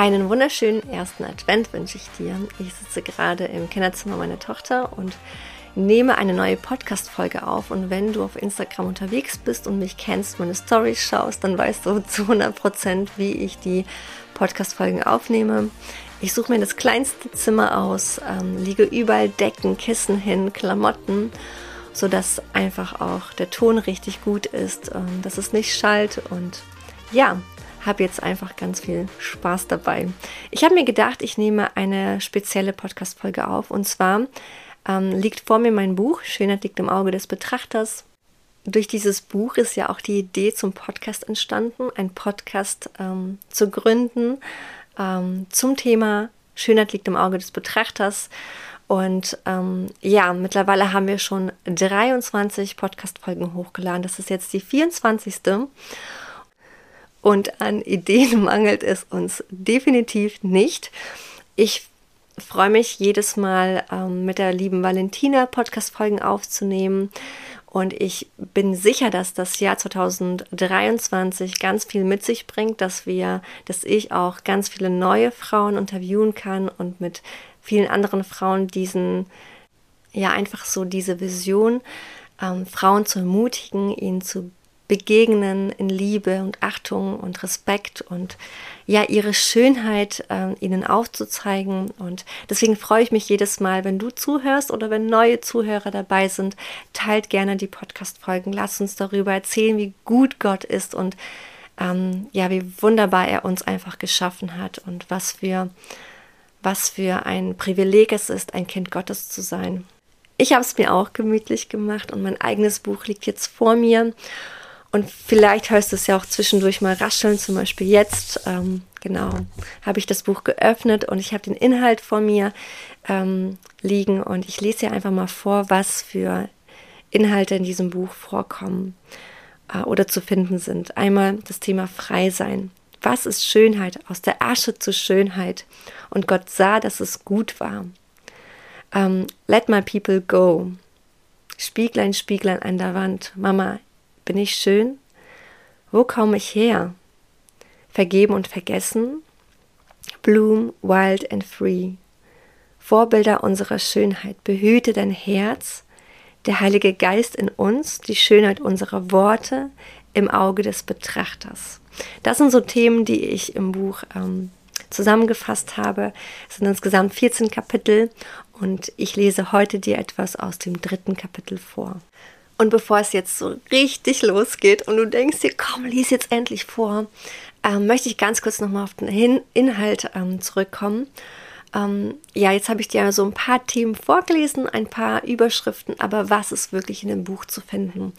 Einen wunderschönen ersten Advent wünsche ich dir. Ich sitze gerade im Kinderzimmer meiner Tochter und nehme eine neue Podcast-Folge auf. Und wenn du auf Instagram unterwegs bist und mich kennst, meine Stories schaust, dann weißt du zu 100 Prozent, wie ich die Podcast-Folgen aufnehme. Ich suche mir das kleinste Zimmer aus, ähm, liege überall Decken, Kissen hin, Klamotten, sodass einfach auch der Ton richtig gut ist, ähm, dass es nicht schallt und ja, habe jetzt einfach ganz viel Spaß dabei. Ich habe mir gedacht, ich nehme eine spezielle Podcast-Folge auf. Und zwar ähm, liegt vor mir mein Buch, Schönheit liegt im Auge des Betrachters. Durch dieses Buch ist ja auch die Idee zum Podcast entstanden, ein Podcast ähm, zu gründen ähm, zum Thema Schönheit liegt im Auge des Betrachters. Und ähm, ja, mittlerweile haben wir schon 23 Podcast-Folgen hochgeladen. Das ist jetzt die 24. Und an Ideen mangelt es uns definitiv nicht. Ich freue mich jedes Mal ähm, mit der lieben Valentina Podcast-Folgen aufzunehmen. Und ich bin sicher, dass das Jahr 2023 ganz viel mit sich bringt, dass wir, dass ich auch ganz viele neue Frauen interviewen kann und mit vielen anderen Frauen diesen, ja, einfach so diese Vision, ähm, Frauen zu ermutigen, ihnen zu begegnen in Liebe und Achtung und Respekt und ja, ihre Schönheit äh, ihnen aufzuzeigen. Und deswegen freue ich mich jedes Mal, wenn du zuhörst oder wenn neue Zuhörer dabei sind. Teilt gerne die Podcast-Folgen. Lass uns darüber erzählen, wie gut Gott ist und ähm, ja, wie wunderbar er uns einfach geschaffen hat und was für, was für ein Privileg es ist, ein Kind Gottes zu sein. Ich habe es mir auch gemütlich gemacht und mein eigenes Buch liegt jetzt vor mir. Und vielleicht hörst du es ja auch zwischendurch mal rascheln, zum Beispiel jetzt. Ähm, genau, habe ich das Buch geöffnet und ich habe den Inhalt vor mir ähm, liegen und ich lese dir einfach mal vor, was für Inhalte in diesem Buch vorkommen äh, oder zu finden sind. Einmal das Thema Frei sein. Was ist Schönheit? Aus der Asche zur Schönheit. Und Gott sah, dass es gut war. Ähm, let my people go. Spieglein, Spieglein an der Wand. Mama, bin ich schön? Wo komme ich her? Vergeben und vergessen? Bloom, wild and free. Vorbilder unserer Schönheit. Behüte dein Herz, der Heilige Geist in uns, die Schönheit unserer Worte im Auge des Betrachters. Das sind so Themen, die ich im Buch ähm, zusammengefasst habe. Es sind insgesamt 14 Kapitel und ich lese heute dir etwas aus dem dritten Kapitel vor. Und bevor es jetzt so richtig losgeht und du denkst dir, komm, lies jetzt endlich vor, ähm, möchte ich ganz kurz nochmal auf den Hin Inhalt ähm, zurückkommen. Ähm, ja, jetzt habe ich dir so ein paar Themen vorgelesen, ein paar Überschriften, aber was ist wirklich in dem Buch zu finden?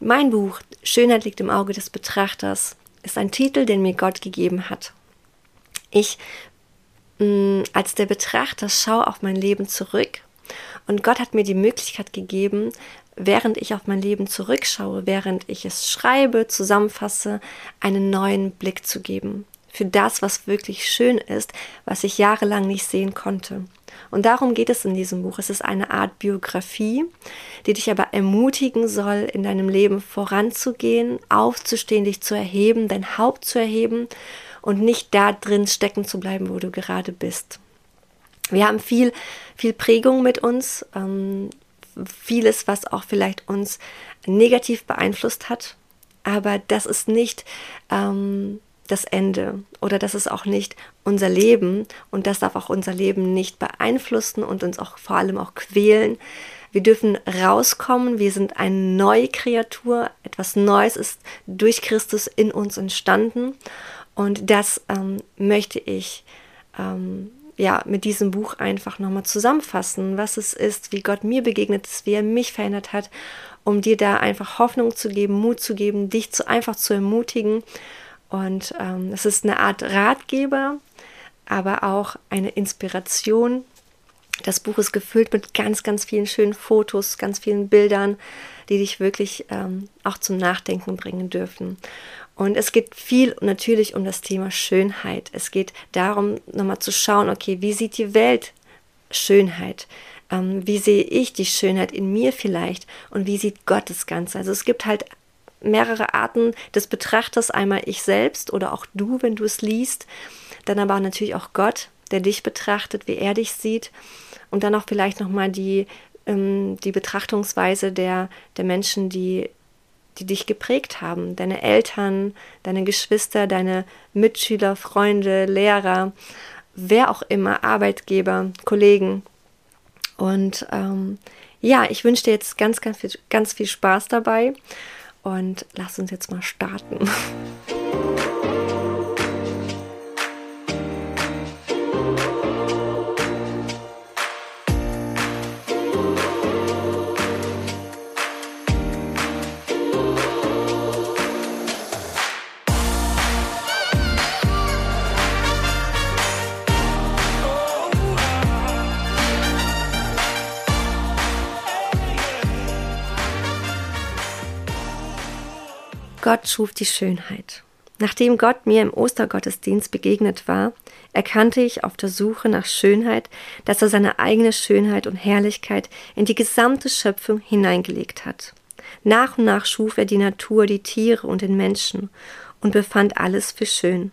Mein Buch Schönheit liegt im Auge des Betrachters ist ein Titel, den mir Gott gegeben hat. Ich mh, mm, als der Betrachter schaue auf mein Leben zurück und Gott hat mir die Möglichkeit gegeben, während ich auf mein Leben zurückschaue, während ich es schreibe, zusammenfasse, einen neuen Blick zu geben für das, was wirklich schön ist, was ich jahrelang nicht sehen konnte. Und darum geht es in diesem Buch. Es ist eine Art Biografie, die dich aber ermutigen soll, in deinem Leben voranzugehen, aufzustehen, dich zu erheben, dein Haupt zu erheben und nicht da drin stecken zu bleiben, wo du gerade bist. Wir haben viel, viel Prägung mit uns. Ähm, vieles, was auch vielleicht uns negativ beeinflusst hat. Aber das ist nicht ähm, das Ende. Oder das ist auch nicht unser Leben. Und das darf auch unser Leben nicht beeinflussen und uns auch vor allem auch quälen. Wir dürfen rauskommen, wir sind eine neue Kreatur, etwas Neues ist durch Christus in uns entstanden. Und das ähm, möchte ich ähm, ja, mit diesem Buch einfach nochmal zusammenfassen, was es ist, wie Gott mir begegnet ist, wie er mich verändert hat, um dir da einfach Hoffnung zu geben, Mut zu geben, dich zu einfach zu ermutigen. Und ähm, es ist eine Art Ratgeber, aber auch eine Inspiration. Das Buch ist gefüllt mit ganz, ganz vielen schönen Fotos, ganz vielen Bildern, die dich wirklich ähm, auch zum Nachdenken bringen dürfen. Und es geht viel natürlich um das Thema Schönheit. Es geht darum, nochmal zu schauen, okay, wie sieht die Welt Schönheit? Ähm, wie sehe ich die Schönheit in mir vielleicht? Und wie sieht Gott das Ganze? Also es gibt halt mehrere Arten des Betrachters. Einmal ich selbst oder auch du, wenn du es liest. Dann aber natürlich auch Gott, der dich betrachtet, wie er dich sieht. Und dann auch vielleicht nochmal die, ähm, die Betrachtungsweise der, der Menschen, die, die dich geprägt haben. Deine Eltern, deine Geschwister, deine Mitschüler, Freunde, Lehrer, wer auch immer, Arbeitgeber, Kollegen. Und ähm, ja, ich wünsche dir jetzt ganz, ganz viel, ganz viel Spaß dabei und lass uns jetzt mal starten. Gott schuf die Schönheit. Nachdem Gott mir im Ostergottesdienst begegnet war, erkannte ich auf der Suche nach Schönheit, dass er seine eigene Schönheit und Herrlichkeit in die gesamte Schöpfung hineingelegt hat. Nach und nach schuf er die Natur, die Tiere und den Menschen und befand alles für schön.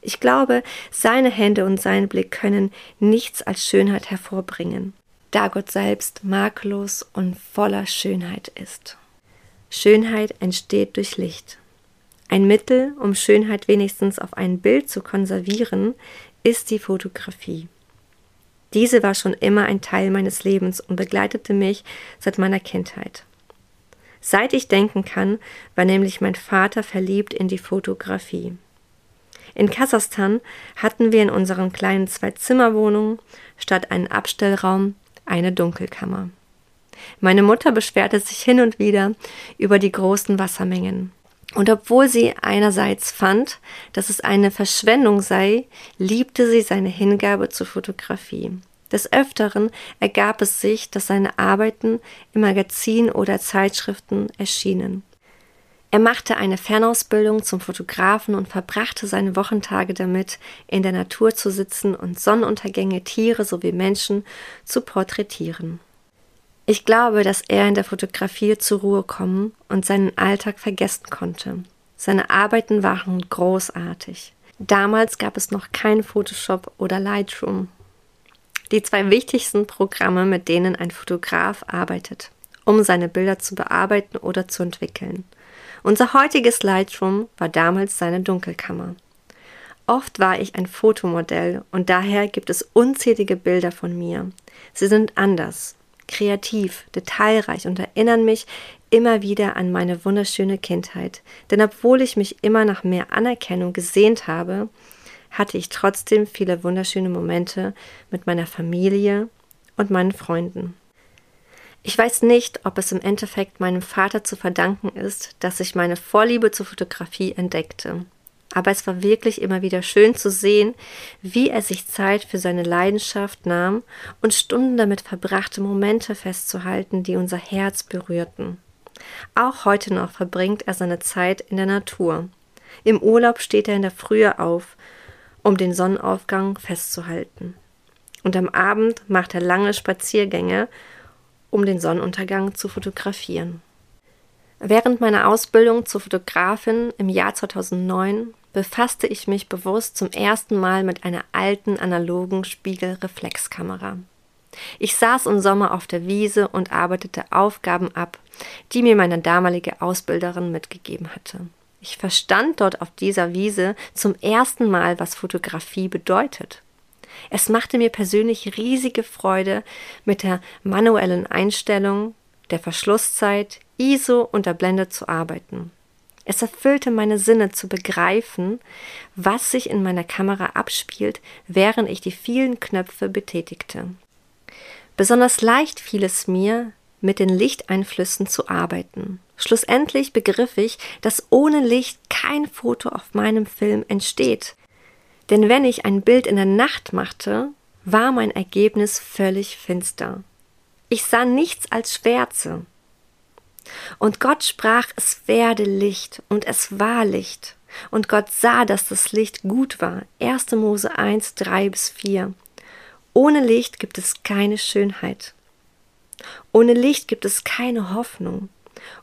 Ich glaube, seine Hände und sein Blick können nichts als Schönheit hervorbringen, da Gott selbst makellos und voller Schönheit ist. Schönheit entsteht durch Licht. Ein Mittel, um Schönheit wenigstens auf ein Bild zu konservieren, ist die Fotografie. Diese war schon immer ein Teil meines Lebens und begleitete mich seit meiner Kindheit. Seit ich denken kann, war nämlich mein Vater verliebt in die Fotografie. In Kasachstan hatten wir in unseren kleinen Zwei-Zimmer-Wohnungen statt einen Abstellraum eine Dunkelkammer. Meine Mutter beschwerte sich hin und wieder über die großen Wassermengen. Und obwohl sie einerseits fand, dass es eine Verschwendung sei, liebte sie seine Hingabe zur Fotografie. Des Öfteren ergab es sich, dass seine Arbeiten im Magazin oder Zeitschriften erschienen. Er machte eine Fernausbildung zum Fotografen und verbrachte seine Wochentage damit, in der Natur zu sitzen und Sonnenuntergänge, Tiere sowie Menschen zu porträtieren. Ich glaube, dass er in der Fotografie zur Ruhe kommen und seinen Alltag vergessen konnte. Seine Arbeiten waren großartig. Damals gab es noch kein Photoshop oder Lightroom. Die zwei wichtigsten Programme, mit denen ein Fotograf arbeitet, um seine Bilder zu bearbeiten oder zu entwickeln. Unser heutiges Lightroom war damals seine Dunkelkammer. Oft war ich ein Fotomodell und daher gibt es unzählige Bilder von mir. Sie sind anders, kreativ, detailreich und erinnern mich immer wieder an meine wunderschöne Kindheit. Denn obwohl ich mich immer nach mehr Anerkennung gesehnt habe, hatte ich trotzdem viele wunderschöne Momente mit meiner Familie und meinen Freunden. Ich weiß nicht, ob es im Endeffekt meinem Vater zu verdanken ist, dass ich meine Vorliebe zur Fotografie entdeckte aber es war wirklich immer wieder schön zu sehen, wie er sich Zeit für seine Leidenschaft nahm und Stunden damit verbrachte, Momente festzuhalten, die unser Herz berührten. Auch heute noch verbringt er seine Zeit in der Natur. Im Urlaub steht er in der Frühe auf, um den Sonnenaufgang festzuhalten. Und am Abend macht er lange Spaziergänge, um den Sonnenuntergang zu fotografieren. Während meiner Ausbildung zur Fotografin im Jahr 2009 befasste ich mich bewusst zum ersten Mal mit einer alten analogen Spiegelreflexkamera. Ich saß im Sommer auf der Wiese und arbeitete Aufgaben ab, die mir meine damalige Ausbilderin mitgegeben hatte. Ich verstand dort auf dieser Wiese zum ersten Mal, was Fotografie bedeutet. Es machte mir persönlich riesige Freude, mit der manuellen Einstellung, der Verschlusszeit, ISO und der Blende zu arbeiten. Es erfüllte meine Sinne zu begreifen, was sich in meiner Kamera abspielt, während ich die vielen Knöpfe betätigte. Besonders leicht fiel es mir, mit den Lichteinflüssen zu arbeiten. Schlussendlich begriff ich, dass ohne Licht kein Foto auf meinem Film entsteht. Denn wenn ich ein Bild in der Nacht machte, war mein Ergebnis völlig finster. Ich sah nichts als Schwärze. Und Gott sprach, es werde Licht, und es war Licht. Und Gott sah, dass das Licht gut war. 1. Mose 1, 3 bis 4. Ohne Licht gibt es keine Schönheit. Ohne Licht gibt es keine Hoffnung.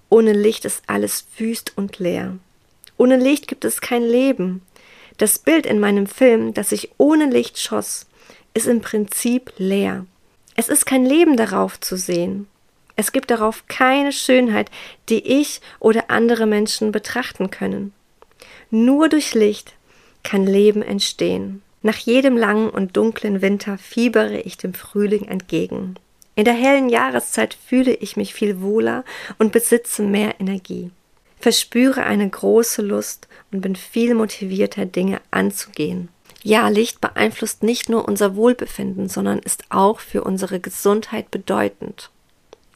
Ohne Licht ist alles wüst und leer. Ohne Licht gibt es kein Leben. Das Bild in meinem Film, das ich ohne Licht schoss, ist im Prinzip leer. Es ist kein Leben darauf zu sehen. Es gibt darauf keine Schönheit, die ich oder andere Menschen betrachten können. Nur durch Licht kann Leben entstehen. Nach jedem langen und dunklen Winter fiebere ich dem Frühling entgegen. In der hellen Jahreszeit fühle ich mich viel wohler und besitze mehr Energie. Verspüre eine große Lust und bin viel motivierter, Dinge anzugehen. Ja, Licht beeinflusst nicht nur unser Wohlbefinden, sondern ist auch für unsere Gesundheit bedeutend.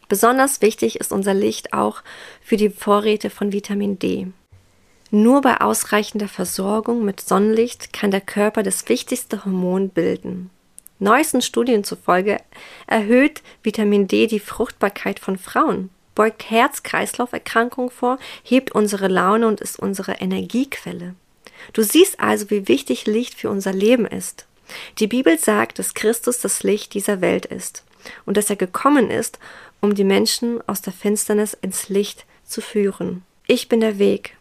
Besonders wichtig ist unser Licht auch für die Vorräte von Vitamin D. Nur bei ausreichender Versorgung mit Sonnenlicht kann der Körper das wichtigste Hormon bilden. Neuesten Studien zufolge erhöht Vitamin D die Fruchtbarkeit von Frauen, beugt Herz-Kreislauf-Erkrankungen vor, hebt unsere Laune und ist unsere Energiequelle. Du siehst also, wie wichtig Licht für unser Leben ist. Die Bibel sagt, dass Christus das Licht dieser Welt ist und dass er gekommen ist, um die Menschen aus der Finsternis ins Licht zu führen. Ich bin der Weg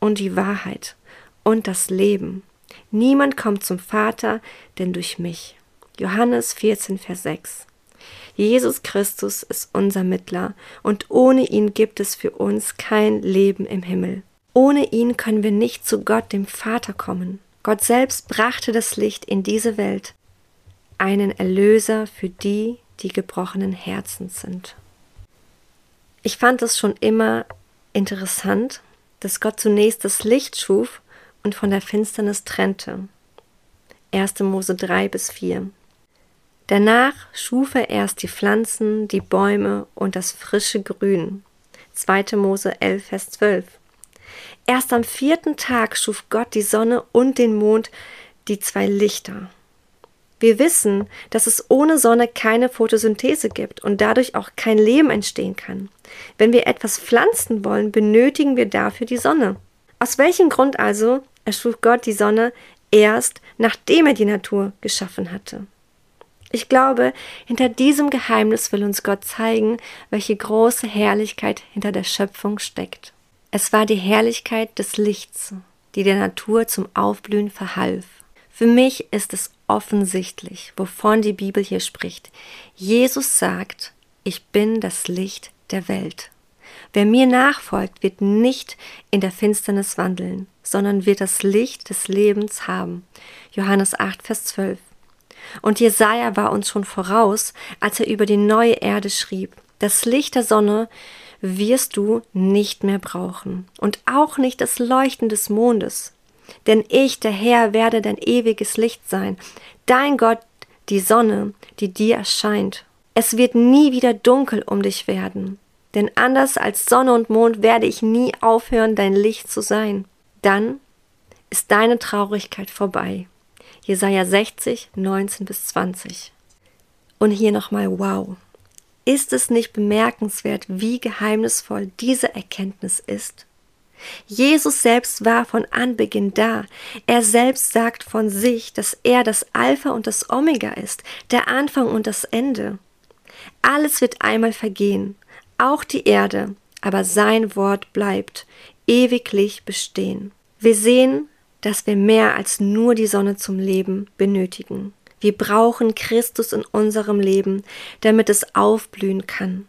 und die Wahrheit und das Leben. Niemand kommt zum Vater, denn durch mich. Johannes 14, Vers 6. Jesus Christus ist unser Mittler und ohne ihn gibt es für uns kein Leben im Himmel. Ohne ihn können wir nicht zu Gott, dem Vater, kommen. Gott selbst brachte das Licht in diese Welt, einen Erlöser für die, die gebrochenen Herzens sind. Ich fand es schon immer interessant, dass Gott zunächst das Licht schuf und von der Finsternis trennte. 1. Mose 3 bis 4. Danach schuf er erst die Pflanzen, die Bäume und das frische Grün. 2. Mose 11, Vers 12. Erst am vierten Tag schuf Gott die Sonne und den Mond, die zwei Lichter. Wir wissen, dass es ohne Sonne keine Photosynthese gibt und dadurch auch kein Leben entstehen kann. Wenn wir etwas pflanzen wollen, benötigen wir dafür die Sonne. Aus welchem Grund also erschuf Gott die Sonne erst, nachdem er die Natur geschaffen hatte? Ich glaube, hinter diesem Geheimnis will uns Gott zeigen, welche große Herrlichkeit hinter der Schöpfung steckt. Es war die Herrlichkeit des Lichts, die der Natur zum Aufblühen verhalf. Für mich ist es offensichtlich, wovon die Bibel hier spricht. Jesus sagt, ich bin das Licht der Welt. Wer mir nachfolgt, wird nicht in der Finsternis wandeln, sondern wird das Licht des Lebens haben. Johannes 8, Vers 12. Und Jesaja war uns schon voraus, als er über die neue Erde schrieb. Das Licht der Sonne wirst du nicht mehr brauchen und auch nicht das Leuchten des Mondes. Denn ich, der Herr, werde dein ewiges Licht sein, dein Gott, die Sonne, die dir erscheint. Es wird nie wieder dunkel um dich werden, denn anders als Sonne und Mond werde ich nie aufhören, dein Licht zu sein. Dann ist deine Traurigkeit vorbei. Jesaja 60, 19 bis 20. Und hier nochmal wow. Ist es nicht bemerkenswert, wie geheimnisvoll diese Erkenntnis ist? Jesus selbst war von Anbeginn da. Er selbst sagt von sich, dass er das Alpha und das Omega ist, der Anfang und das Ende. Alles wird einmal vergehen, auch die Erde, aber sein Wort bleibt ewiglich bestehen. Wir sehen, dass wir mehr als nur die Sonne zum Leben benötigen. Wir brauchen Christus in unserem Leben, damit es aufblühen kann.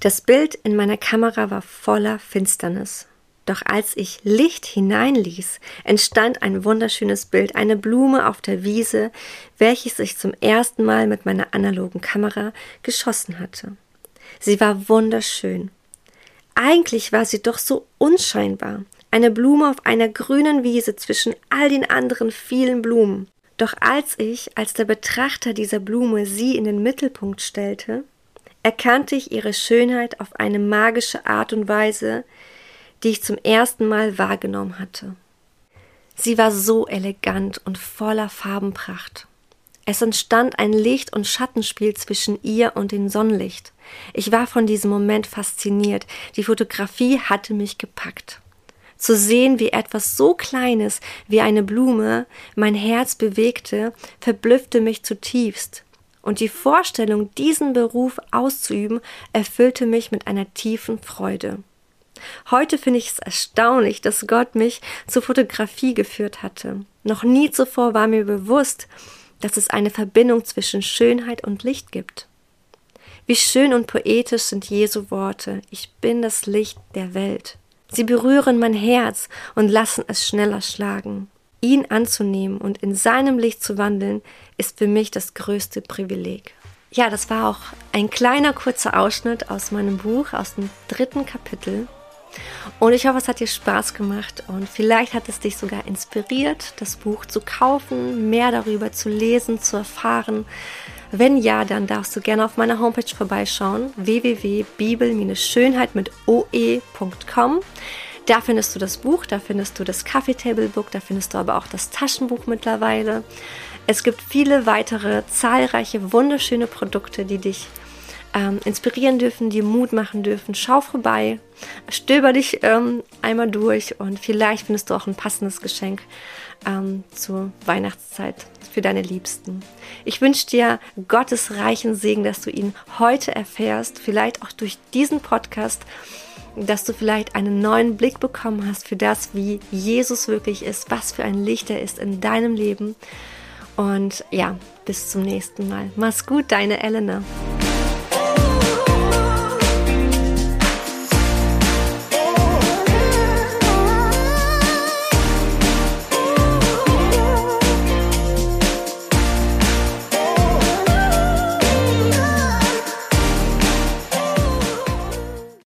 Das Bild in meiner Kamera war voller Finsternis. Doch als ich Licht hineinließ, entstand ein wunderschönes Bild, eine Blume auf der Wiese, welches ich zum ersten Mal mit meiner analogen Kamera geschossen hatte. Sie war wunderschön. Eigentlich war sie doch so unscheinbar. Eine Blume auf einer grünen Wiese zwischen all den anderen vielen Blumen. Doch als ich, als der Betrachter dieser Blume sie in den Mittelpunkt stellte, erkannte ich ihre Schönheit auf eine magische Art und Weise, die ich zum ersten Mal wahrgenommen hatte. Sie war so elegant und voller Farbenpracht. Es entstand ein Licht- und Schattenspiel zwischen ihr und dem Sonnenlicht. Ich war von diesem Moment fasziniert. Die Fotografie hatte mich gepackt zu sehen, wie etwas so Kleines wie eine Blume mein Herz bewegte, verblüffte mich zutiefst. Und die Vorstellung, diesen Beruf auszuüben, erfüllte mich mit einer tiefen Freude. Heute finde ich es erstaunlich, dass Gott mich zur Fotografie geführt hatte. Noch nie zuvor war mir bewusst, dass es eine Verbindung zwischen Schönheit und Licht gibt. Wie schön und poetisch sind Jesu Worte. Ich bin das Licht der Welt. Sie berühren mein Herz und lassen es schneller schlagen. Ihn anzunehmen und in seinem Licht zu wandeln, ist für mich das größte Privileg. Ja, das war auch ein kleiner kurzer Ausschnitt aus meinem Buch, aus dem dritten Kapitel. Und ich hoffe, es hat dir Spaß gemacht und vielleicht hat es dich sogar inspiriert, das Buch zu kaufen, mehr darüber zu lesen, zu erfahren. Wenn ja, dann darfst du gerne auf meiner Homepage vorbeischauen, www.bibel-schönheit mit oe.com. Da findest du das Buch, da findest du das Coffee Table Book, da findest du aber auch das Taschenbuch mittlerweile. Es gibt viele weitere, zahlreiche, wunderschöne Produkte, die dich ähm, inspirieren dürfen, dir Mut machen dürfen. Schau vorbei, stöber dich ähm, einmal durch und vielleicht findest du auch ein passendes Geschenk ähm, zur Weihnachtszeit für deine Liebsten. Ich wünsche dir Gottes reichen Segen, dass du ihn heute erfährst, vielleicht auch durch diesen Podcast, dass du vielleicht einen neuen Blick bekommen hast für das, wie Jesus wirklich ist, was für ein Licht er ist in deinem Leben. Und ja, bis zum nächsten Mal. Mach's gut, deine Elena.